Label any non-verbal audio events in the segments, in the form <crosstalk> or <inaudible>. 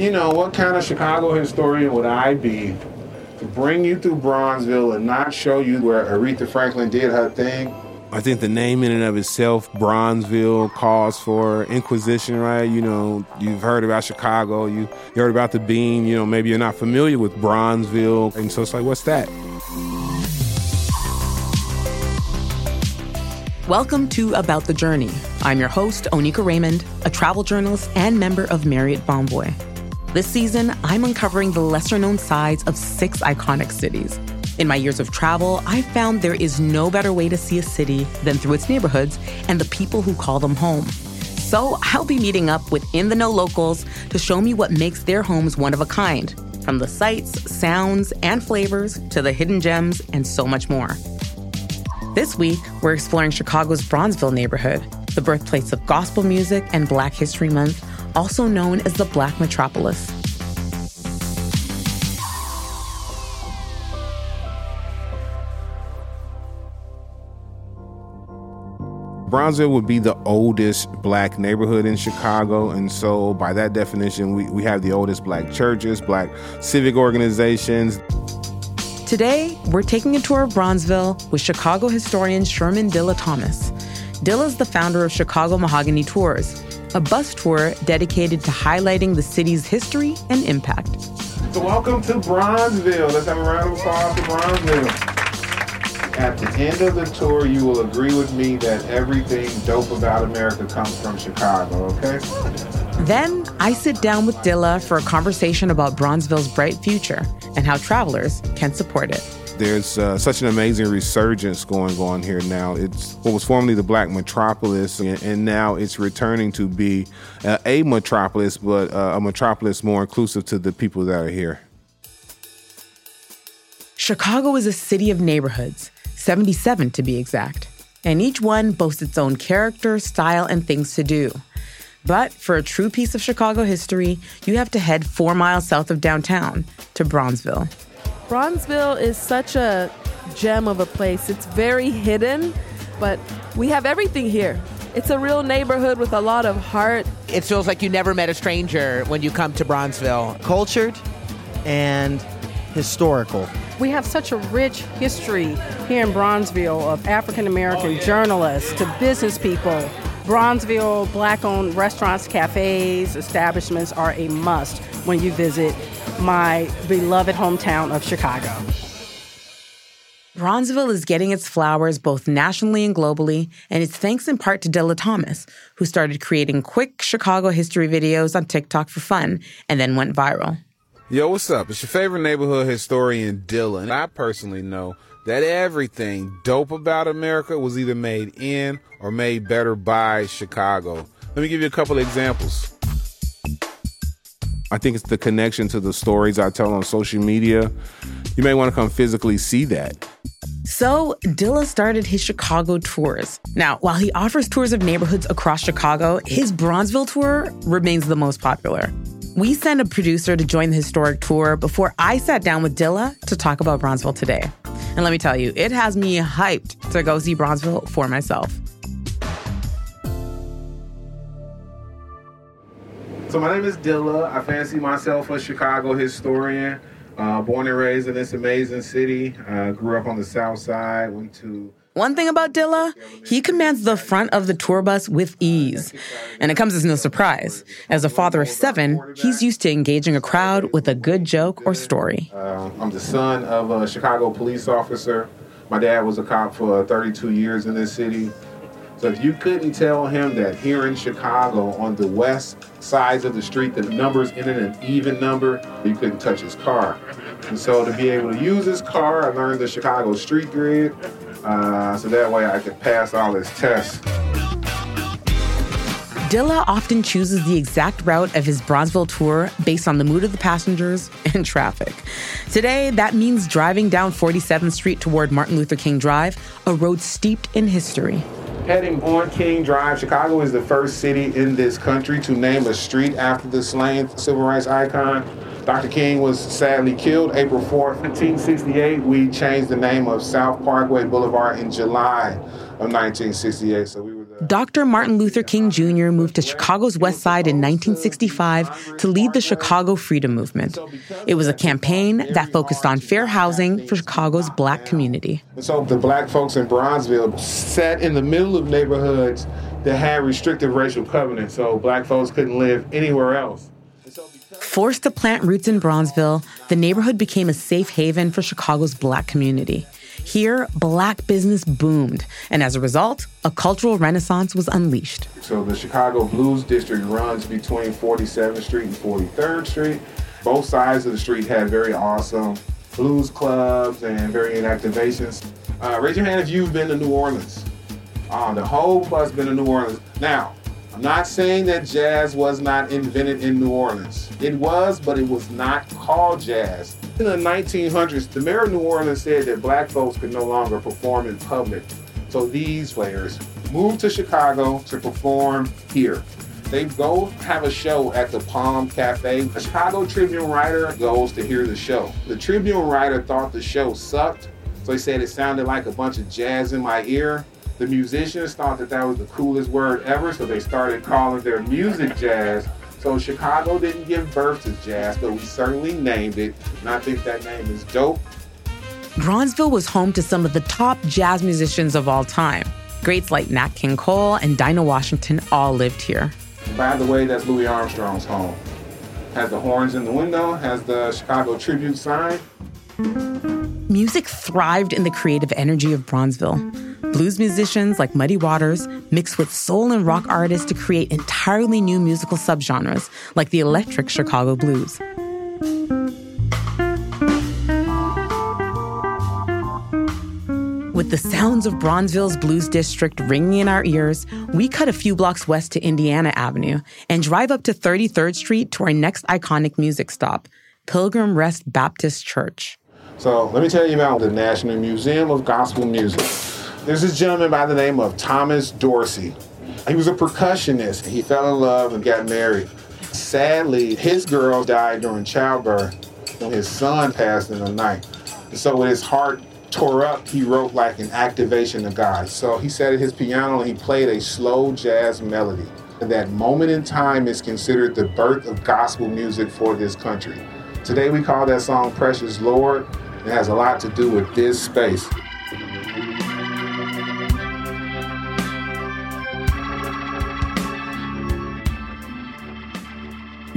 you know, what kind of Chicago historian would I be to bring you through Bronzeville and not show you where Aretha Franklin did her thing? I think the name in and of itself, Bronzeville, calls for inquisition, right? You know, you've heard about Chicago, you, you heard about the bean, you know, maybe you're not familiar with Bronzeville. And so it's like, what's that? Welcome to About the Journey. I'm your host, Oneika Raymond, a travel journalist and member of Marriott Bonvoy. This season, I'm uncovering the lesser known sides of six iconic cities. In my years of travel, I've found there is no better way to see a city than through its neighborhoods and the people who call them home. So I'll be meeting up with In the Know locals to show me what makes their homes one of a kind, from the sights, sounds, and flavors to the hidden gems and so much more. This week, we're exploring Chicago's Bronzeville neighborhood, the birthplace of gospel music and Black History Month, also known as the Black Metropolis. Bronzeville would be the oldest black neighborhood in Chicago. And so, by that definition, we, we have the oldest black churches, black civic organizations. Today, we're taking a tour of Bronzeville with Chicago historian Sherman Dilla Thomas. Dilla is the founder of Chicago Mahogany Tours, a bus tour dedicated to highlighting the city's history and impact. So, welcome to Bronzeville. Let's have a round of applause for Bronzeville. At the end of the tour, you will agree with me that everything dope about America comes from Chicago, okay? Then I sit down with Dilla for a conversation about Bronzeville's bright future and how travelers can support it. There's uh, such an amazing resurgence going on here now. It's what was formerly the Black Metropolis, and, now it's returning to be uh, a metropolis, but uh, a metropolis more inclusive to the people that are here. Chicago is a city of neighborhoods, 77 to be exact, and each one boasts its own character, style, and things to do. But for a true piece of Chicago history, you have to head four miles south of downtown to Bronzeville. Bronzeville is such a gem of a place. It's very hidden, but we have everything here. It's a real neighborhood with a lot of heart. It feels like you never met a stranger when you come to Bronzeville. Cultured and historical. We have such a rich history here in Bronzeville of African American oh, yeah. journalists to business people. Bronzeville black owned restaurants, cafes, establishments are a must when you visit my beloved hometown of Chicago. Bronzeville is getting its flowers both nationally and globally, and it's thanks in part to Dilla Thomas, who started creating quick Chicago history videos on TikTok for fun and then went viral. Yo, what's up? It's your favorite neighborhood historian, Dilla. I personally know that everything dope about America was either made in or made better by Chicago. Let me give you a couple of examples. I think it's the connection to the stories I tell on social media. You may want to come physically see that. So, Dilla started his Chicago tours. Now, while he offers tours of neighborhoods across Chicago, his Bronzeville tour remains the most popular. We sent a producer to join the historic tour before I sat down with Dilla to talk about Bronzeville today. And let me tell you, it has me hyped to go see Bronzeville for myself. So my name is Dilla. I fancy myself a Chicago historian. Uh, born and raised in this amazing city. Uh, grew up on the South Side. Went to one thing about Dilla, he commands the front of the tour bus with ease. And it comes as no surprise. As a father of seven, he's used to engaging a crowd with a good joke or story. Uh, I'm the son of a Chicago police officer. My dad was a cop for 32 years in this city. So if you couldn't tell him that here in Chicago, on the west sides of the street, the numbers ended in an even number, you couldn't touch his car. And so to be able to use his car, I learned the Chicago street grid. Uh, so that way I could pass all his tests. Dilla often chooses the exact route of his Bronzeville tour based on the mood of the passengers <laughs> and traffic. Today, that means driving down 47th Street toward Martin Luther King Drive, a road steeped in history. Heading on King Drive, Chicago is the first city in this country to name a street after the slain civil rights icon. Dr. King was sadly killed April 4th, 1968. We changed the name of South Parkway Boulevard in July of 1968. So we Dr. Martin Luther King Jr. moved to Chicago's West Side in 1965 to lead the Chicago Freedom Movement. It was a campaign that focused on fair housing for Chicago's black community. So the black folks in Bronzeville sat in the middle of neighborhoods that had restrictive racial covenants, so black folks couldn't live anywhere else. Forced to plant roots in Bronzeville, the neighborhood became a safe haven for Chicago's black community. Here, black business boomed, and as a result, a cultural renaissance was unleashed. So the Chicago Blues District runs between 47th Street and 43rd Street. Both sides of the street had very awesome blues clubs and varying activations. Uh, raise your hand if you've been to New Orleans. Uh, the whole bus been to New Orleans. Now, not saying that jazz was not invented in New Orleans. It was, but it was not called jazz. In the 1900s, the mayor of New Orleans said that black folks could no longer perform in public. So these players moved to Chicago to perform here. They go have a show at the Palm Cafe. A Chicago Tribune writer goes to hear the show. The Tribune writer thought the show sucked, so he said it sounded like a bunch of jazz in my ear. The musicians thought that that was the coolest word ever, so they started calling their music jazz. So Chicago didn't give birth to jazz, but we certainly named it, and I think that name is dope. Bronzeville was home to some of the top jazz musicians of all time. Greats like Nat King Cole and Dinah Washington all lived here. By the way, that's Louis Armstrong's home. Has the horns in the window, has the Chicago Tribune sign. Music thrived in the creative energy of Bronzeville. Blues musicians like Muddy Waters mixed with soul and rock artists to create entirely new musical subgenres like the electric Chicago blues. With the sounds of Bronzeville's Blues District ringing in our ears, we cut a few blocks west to Indiana Avenue and drive up to 33rd Street to our next iconic music stop, Pilgrim Rest Baptist Church. So let me tell you about the National Museum of Gospel Music. There's this gentleman by the name of Thomas Dorsey. He was a percussionist. He fell in love and got married. Sadly, his girl died during childbirth. His son passed in the night. So with his heart tore up, he wrote like an activation of God. So he sat at his piano and he played a slow jazz melody. And that moment in time is considered the birth of gospel music for this country. Today we call that song Precious Lord. It has a lot to do with this space.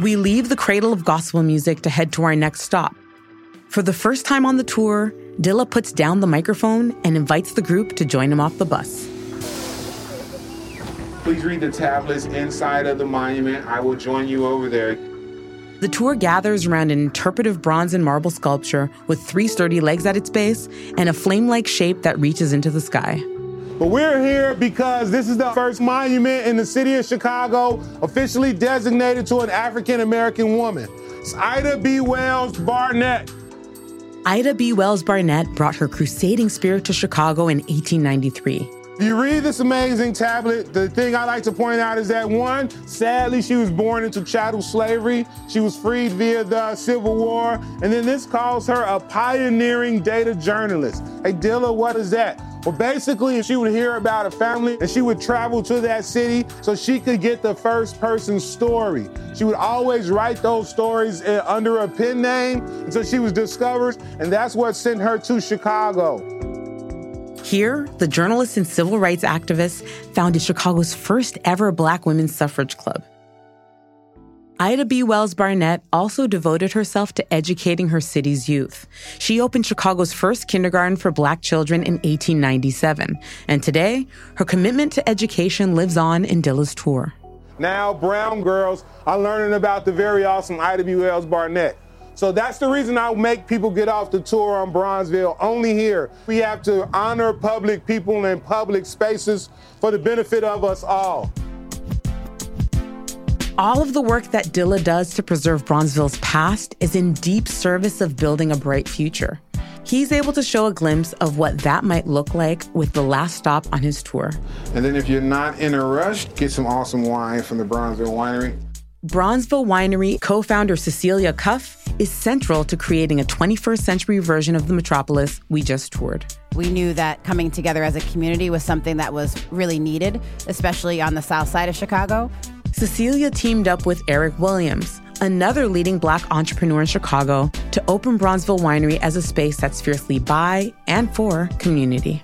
We leave the cradle of gospel music to head to our next stop. For the first time on the tour, Dilla puts down the microphone and invites the group to join him off the bus. Please read the tablets inside of the monument. I will join you over there. The tour gathers around an interpretive bronze and marble sculpture with three sturdy legs at its base and a flame like shape that reaches into the sky. But we're here because this is the first monument in the city of Chicago officially designated to an African American woman. It's Ida B. Wells Barnett. Ida B. Wells Barnett brought her crusading spirit to Chicago in 1893. If you read this amazing tablet, the thing I like to point out is that one, sadly, she was born into chattel slavery. She was freed via the Civil War. And then this calls her a pioneering data journalist. Hey, Dilla, what is that? Well, basically, she would hear about a family and she would travel to that city so she could get the first person story. She would always write those stories uh, under a pen name until she was discovered, and that's what sent her to Chicago. Here, the journalist and civil rights activist founded Chicago's first ever black women's suffrage club. Ida B. Wells Barnett also devoted herself to educating her city's youth. She opened Chicago's first kindergarten for black children in 1897. And today, her commitment to education lives on in Dilla's tour. Now, brown girls are learning about the very awesome Ida B. Wells Barnett. So that's the reason I make people get off the tour on Bronzeville. Only here. We have to honor public people and public spaces for the benefit of us all. All of the work that Dilla does to preserve Bronzeville's past is in deep service of building a bright future. He's able to show a glimpse of what that might look like with the last stop on his tour. And then if you're not in a rush, get some awesome wine from the Bronzeville Winery. Bronzeville Winery co founder Cecilia Cuff is central to creating a 21st century version of the metropolis we just toured. We knew that coming together as a community was something that was really needed, especially on the south side of Chicago. Cecilia teamed up with Eric Williams, another leading black entrepreneur in Chicago, to open Bronzeville Winery as a space that's fiercely by and for community.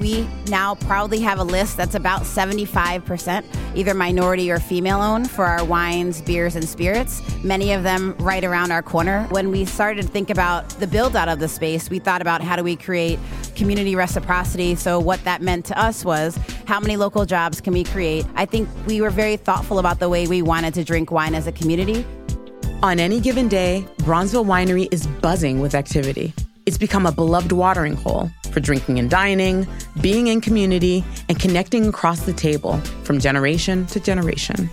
We now proudly have a list that's about 75% either minority or female owned for our wines, beers, and spirits, many of them right around our corner. When we started to think about the build out of the space, we thought about how do we create community reciprocity. So, what that meant to us was how many local jobs can we create? I think we were very thoughtful about the way we wanted to drink wine as a community. On any given day, Bronzeville Winery is buzzing with activity. It's become a beloved watering hole for drinking and dining, being in community, and connecting across the table from generation to generation.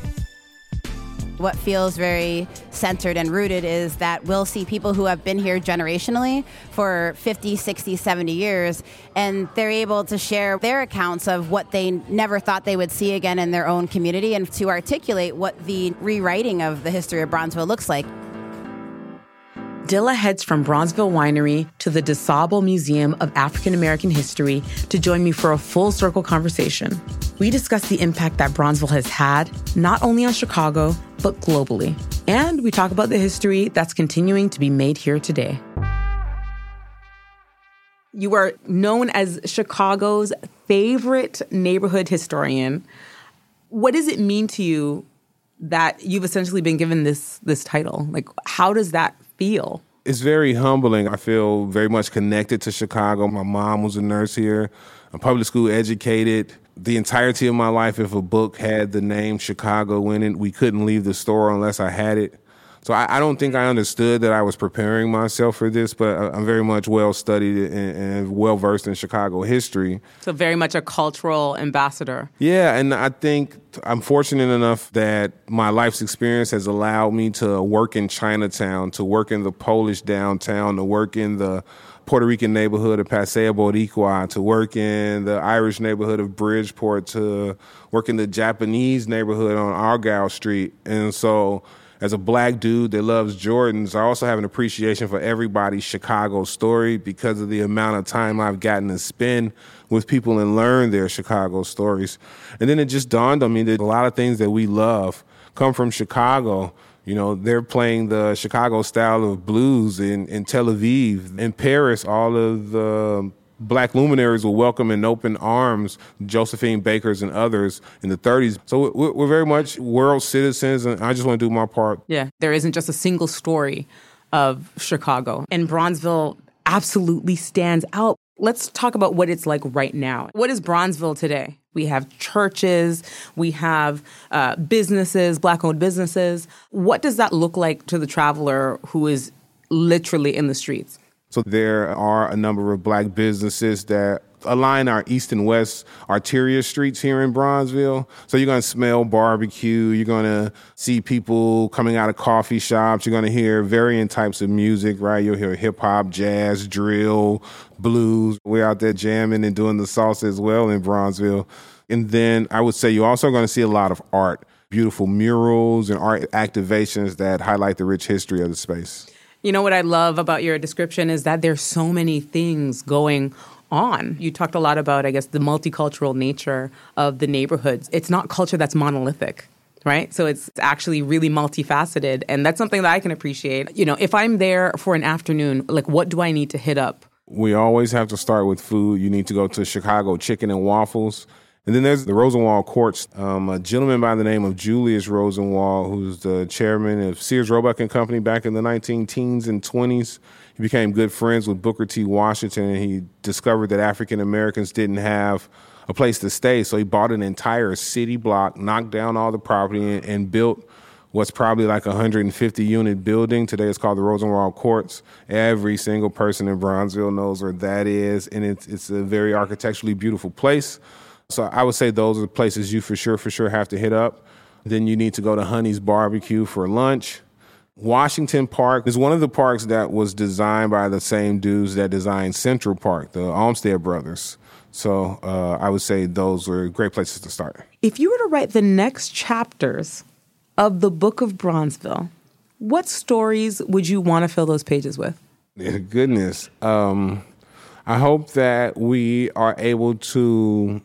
What feels very centered and rooted is that we'll see people who have been here generationally for 50, 60, 70 years, and they're able to share their accounts of what they never thought they would see again in their own community and to articulate what the rewriting of the history of Bronzeville looks like. Dilla heads from Bronzeville Winery to the DuSable Museum of African American History to join me for a full circle conversation. We discuss the impact that Bronzeville has had, not only on Chicago, but globally. And we talk about the history that's continuing to be made here today. You are known as Chicago's favorite neighborhood historian. What does it mean to you that you've essentially been given this this title? Like how does that feel? It's very humbling. I feel very much connected to Chicago. My mom was a nurse here. I'm public school educated. The entirety of my life, if a book had the name Chicago in it, we couldn't leave the store unless I had it. So I, I, don't think I understood that I was preparing myself for this, but I'm very much well studied and, and well versed in Chicago history. So very much a cultural ambassador. Yeah, and I think I'm fortunate enough that my life's experience has allowed me to work in Chinatown, to work in the Polish downtown, to work in the Puerto Rican neighborhood of Paseo Boricua, to work in the Irish neighborhood of Bridgeport, to work in the Japanese neighborhood on Argyle Street. And so as a black dude that loves Jordans, I also have an appreciation for everybody's Chicago story because of the amount of time I've gotten to spend with people and learn their Chicago stories. And then it just dawned on me that a lot of things that we love come from Chicago. You know, they're playing the Chicago style of blues in, in Tel Aviv. In Paris, all of the black luminaries will welcome in open arms Josephine Bakers and others in the 30s. So we're, we're very much world citizens, and I just want to do my part. Yeah, there isn't just a single story of Chicago. And Bronzeville absolutely stands out. Let's talk about what it's like right now. What is Bronzeville today? We have churches, we have uh, businesses, black owned businesses. What does that look like to the traveler who is literally in the streets? So there are a number of black businesses that align our east and west arterial streets here in Bronzeville. So you're going to smell barbecue. You're going to see people coming out of coffee shops. You're going to hear varying types of music, right? You'll hear hip hop, jazz, drill, blues. We're out there jamming and doing the salsa as well in Bronzeville. And then I would say you're also going to see a lot of art, beautiful murals and art activations that highlight the rich history of the space. You know what I love about your description is that there's so many things going on. You talked a lot about, I guess, the multicultural nature of the neighborhoods. It's not culture that's monolithic right? So it's actually really multifaceted. And that's something that I can appreciate. You know, if I'm there for an afternoon, like what do I need to hit up? We always have to start with food. You need to go to Chicago Chicken and Waffles. And then there's the Rosenwald Courts. Um, a gentleman by the name of Julius Rosenwald, who's the chairman of Sears Roebuck and Company back in the 19 teens and 20s. He became good friends with Booker T. Washington, and he discovered that African Americans didn't have a place to stay. So he bought an entire city block, knocked down all the property, and, and built what's probably like a 150 unit building. Today it's called the Rosenwald Courts. Every single person in Bronzeville knows where that is, and it's, it's a very architecturally beautiful place. So I would say those are the places you for sure, for sure have to hit up. Then you need to go to Honey's Barbecue for lunch. Washington Park is one of the parks that was designed by the same dudes that designed Central Park, the Olmsted brothers. So uh, I would say those are great places to start. If you were to write the next chapters of the Book of Bronzeville, what stories would you want to fill those pages with? Goodness. Um, I hope that we are able to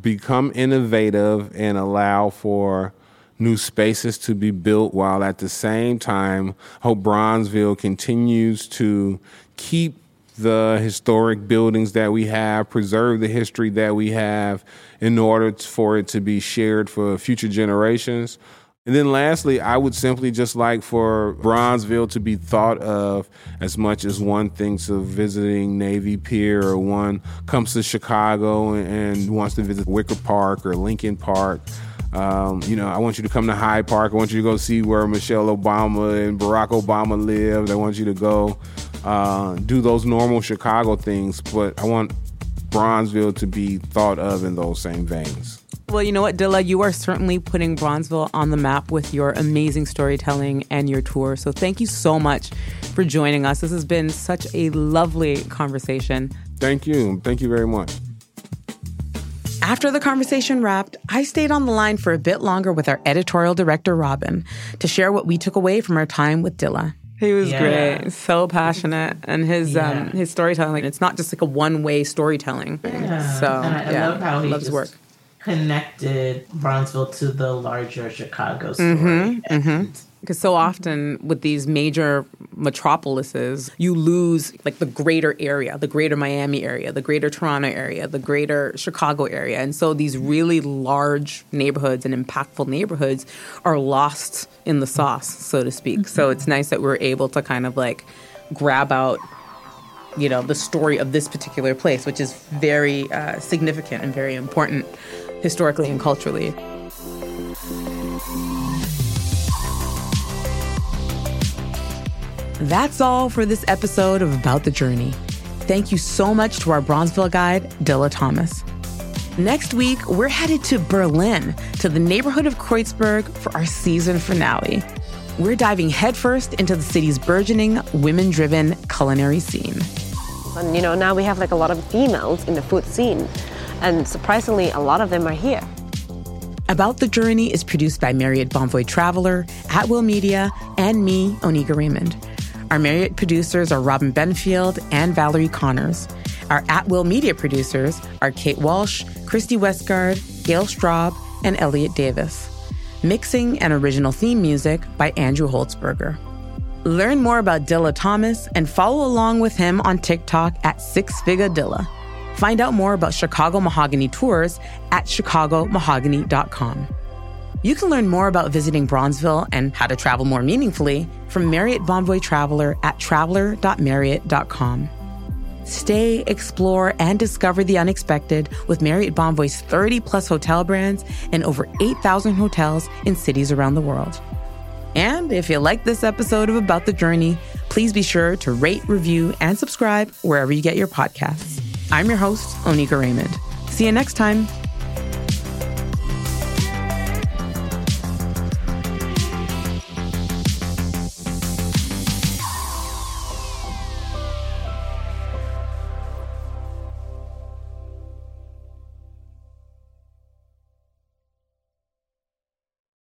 become innovative and allow for new spaces to be built while at the same time hope Bronzeville continues to keep the historic buildings that we have, preserve the history that we have in order for it to be shared for future generations. And then lastly, I would simply just like for Bronzeville to be thought of as much as one thinks of visiting Navy Pier or one comes to Chicago and wants to visit Wicker Park or Lincoln Park. Um, you know, I want you to come to Hyde Park. I want you to go see where Michelle Obama and Barack Obama lived. I want you to go uh, do those normal Chicago things, but I want Bronzeville to be thought of in those same veins. Well, you know what, Dilla, you are certainly putting Bronzeville on the map with your amazing storytelling and your tour. So thank you so much for joining us. This has been such a lovely conversation. Thank you. Thank you very much. After the conversation wrapped, I stayed on the line for a bit longer with our editorial director, Robin, to share what we took away from our time with Dilla. He was yeah. great, so passionate, and his yeah. um, his storytelling. Like, it's not just like a one way storytelling. Yeah. So and I, yeah, love how he loves work connected Bronzeville to the larger Chicago story. Mm-hmm, mm-hmm. Because so often with these major metropolises, you lose like the greater area, the greater Miami area, the greater Toronto area, the greater Chicago area. And so these really large neighborhoods and impactful neighborhoods are lost in the sauce, so to speak. Mm-hmm. So it's nice that we're able to kind of like grab out you know the story of this particular place which is very uh, significant and very important historically and culturally. That's all for this episode of About the Journey. Thank you so much to our Bronzeville guide, Dilla Thomas. Next week, we're headed to Berlin, to the neighborhood of Kreuzberg for our season finale. We're diving headfirst into the city's burgeoning, women driven culinary scene. And you know, now we have like a lot of females in the food scene. And surprisingly, a lot of them are here. About the Journey is produced by Marriott Bonvoy Traveler, At Will Media, and me, Oneika Raymond. Our Marriott producers are Robin Benfield and Valerie Connors. Our At Will Media producers are Kate Walsh, Christy Westgard, Gail Straub, and Elliot Davis. Mixing and original theme music by Andrew Holzberger. Learn more about Dilla Thomas and follow along with him on TikTok at Six Figure Dilla. Find out more about Chicago Mahogany tours at chicagomahogany.com. You can learn more about visiting Bronzeville and how to travel more meaningfully from Marriott Bonvoy Traveler at traveler.marriott.com. Stay, explore, and discover the unexpected with Marriott Bonvoy's 30 plus hotel brands and over 8,000 hotels in cities around the world. And if you like this episode of About the Journey, please be sure to rate, review, and subscribe wherever you get your podcasts. I'm your host, Oneika Raymond. See you next time.